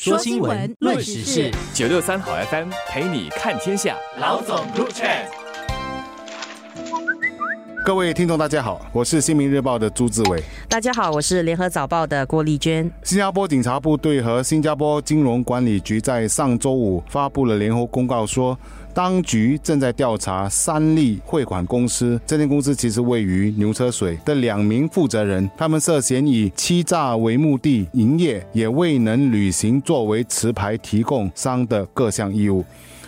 说新闻，论时事，九六三好 FM 陪你看天下。老总入场。各位听众，大家好，我是新民日报的朱志伟。大家好，我是联合早报的郭丽娟。新加坡警察部队和新加坡金融管理局在上周五发布了联合公告，说。当局正在调查三利汇款公司，这间公司其实位于牛车水的两名负责人，他们涉嫌以欺诈为目的营业，也未能履行作为持牌提供商的各项义务。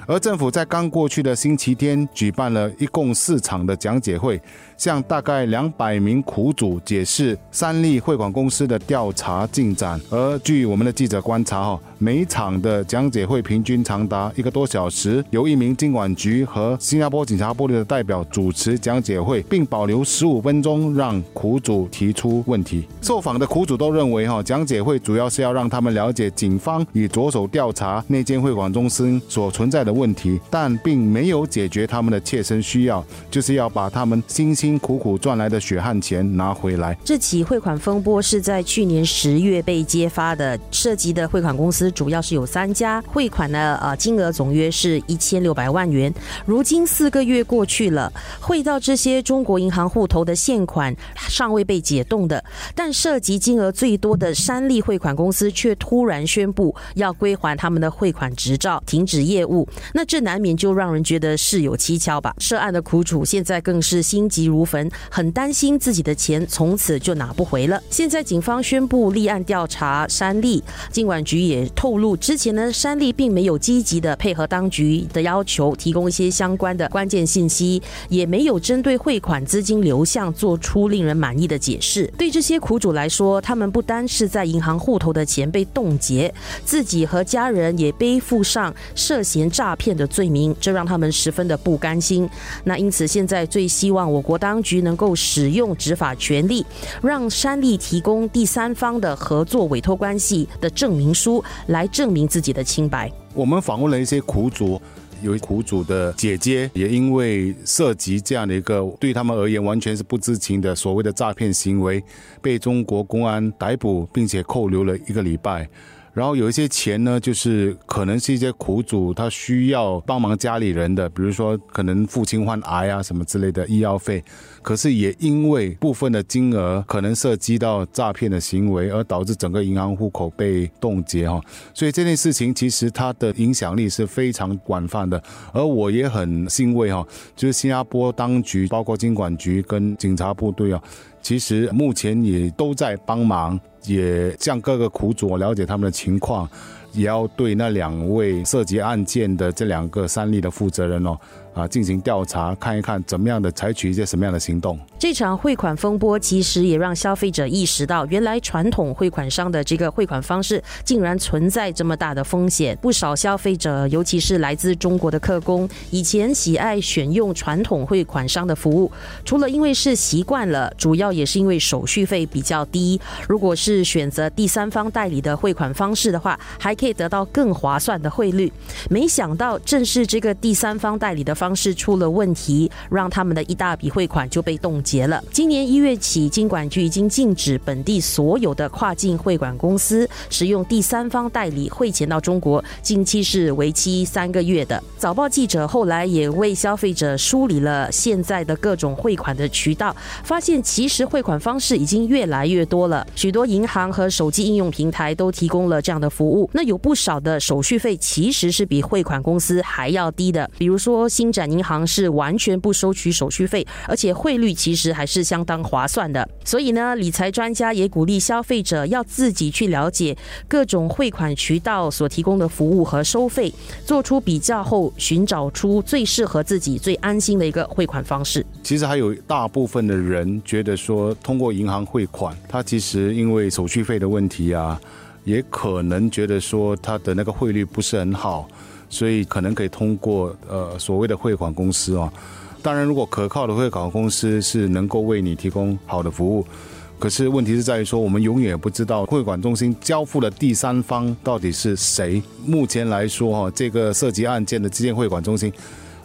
而政府在刚过去的星期天举办了一共四场的讲解会，向大概两百名苦主解释三利汇款公司的调查进展。而据我们的记者观察，哈，每场的讲解会平均长达一个多小时，由一名经管局和新加坡警察部队的代表主持讲解会，并保留十五分钟让苦主提出问题。受访的苦主都认为，哈，讲解会主要是要让他们了解警方已着手调查那间汇款中心所存在的。问问题，但并没有解决他们的切身需要，就是要把他们辛辛苦苦赚来的血汗钱拿回来。这起汇款风波是在去年十月被揭发的，涉及的汇款公司主要是有三家，汇款呢呃金额总约是一千六百万元。如今四个月过去了，汇到这些中国银行户头的现款尚未被解冻的，但涉及金额最多的山利汇款公司却突然宣布要归还他们的汇款执照，停止业务。那这难免就让人觉得事有蹊跷吧？涉案的苦主现在更是心急如焚，很担心自己的钱从此就拿不回了。现在警方宣布立案调查山利，尽管局也透露，之前呢山利并没有积极的配合当局的要求，提供一些相关的关键信息，也没有针对汇款资金流向做出令人满意的解释。对这些苦主来说，他们不单是在银行户头的钱被冻结，自己和家人也背负上涉嫌诈。诈骗的罪名，这让他们十分的不甘心。那因此，现在最希望我国当局能够使用执法权力，让山利提供第三方的合作委托关系的证明书，来证明自己的清白。我们访问了一些苦主，有苦主的姐姐也因为涉及这样的一个对他们而言完全是不知情的所谓的诈骗行为，被中国公安逮捕，并且扣留了一个礼拜。然后有一些钱呢，就是可能是一些苦主他需要帮忙家里人的，比如说可能父亲患癌啊什么之类的医药费，可是也因为部分的金额可能涉及到诈骗的行为，而导致整个银行户口被冻结哈。所以这件事情其实它的影响力是非常广泛的，而我也很欣慰哈，就是新加坡当局包括经管局跟警察部队啊。其实目前也都在帮忙，也向各个苦主了解他们的情况。也要对那两位涉及案件的这两个三例的负责人哦，啊进行调查，看一看怎么样的采取一些什么样的行动。这场汇款风波其实也让消费者意识到，原来传统汇款商的这个汇款方式竟然存在这么大的风险。不少消费者，尤其是来自中国的客工，以前喜爱选用传统汇款商的服务，除了因为是习惯了，主要也是因为手续费比较低。如果是选择第三方代理的汇款方式的话，还可以得到更划算的汇率，没想到正是这个第三方代理的方式出了问题，让他们的一大笔汇款就被冻结了。今年一月起，金管局已经禁止本地所有的跨境汇款公司使用第三方代理汇钱到中国，近期是为期三个月的。早报记者后来也为消费者梳理了现在的各种汇款的渠道，发现其实汇款方式已经越来越多了，许多银行和手机应用平台都提供了这样的服务。那有不少的手续费其实是比汇款公司还要低的，比如说新展银行是完全不收取手续费，而且汇率其实还是相当划算的。所以呢，理财专家也鼓励消费者要自己去了解各种汇款渠道所提供的服务和收费，做出比较后，寻找出最适合自己、最安心的一个汇款方式。其实还有大部分的人觉得说，通过银行汇款，它其实因为手续费的问题啊。也可能觉得说它的那个汇率不是很好，所以可能可以通过呃所谓的汇款公司啊。当然，如果可靠的汇款公司是能够为你提供好的服务，可是问题是在于说，我们永远不知道汇款中心交付的第三方到底是谁。目前来说哈，这个涉及案件的基建汇款中心。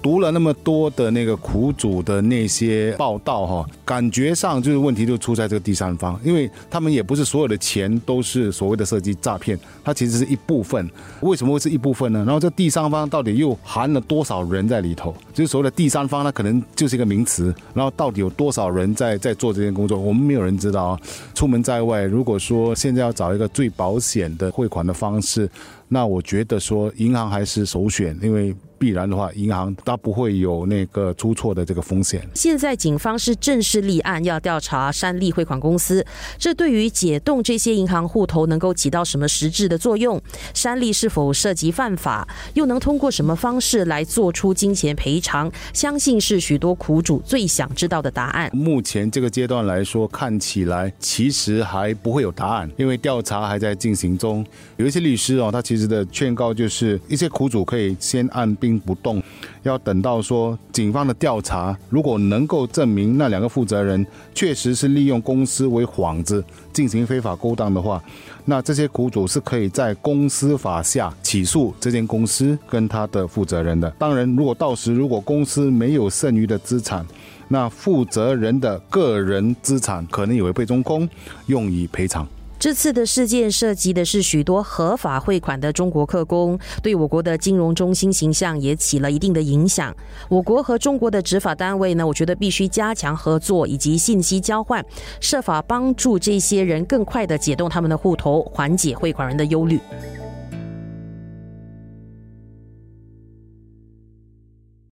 读了那么多的那个苦主的那些报道哈，感觉上就是问题就出在这个第三方，因为他们也不是所有的钱都是所谓的涉及诈骗，它其实是一部分。为什么会是一部分呢？然后这第三方到底又含了多少人在里头？就是所谓的第三方，它可能就是一个名词。然后到底有多少人在在做这件工作，我们没有人知道啊。出门在外，如果说现在要找一个最保险的汇款的方式，那我觉得说银行还是首选，因为。必然的话，银行它不会有那个出错的这个风险。现在警方是正式立案，要调查山利汇款公司。这对于解冻这些银行户头能够起到什么实质的作用？山利是否涉及犯法？又能通过什么方式来做出金钱赔偿？相信是许多苦主最想知道的答案。目前这个阶段来说，看起来其实还不会有答案，因为调查还在进行中。有一些律师哦，他其实的劝告就是，一些苦主可以先按兵。不动，要等到说警方的调查，如果能够证明那两个负责人确实是利用公司为幌子进行非法勾当的话，那这些苦主是可以在公司法下起诉这间公司跟他的负责人的。当然，如果到时如果公司没有剩余的资产，那负责人的个人资产可能也会被中空，用以赔偿。这次的事件涉及的是许多合法汇款的中国客工，对我国的金融中心形象也起了一定的影响。我国和中国的执法单位呢，我觉得必须加强合作以及信息交换，设法帮助这些人更快的解冻他们的户头，缓解汇款人的忧虑。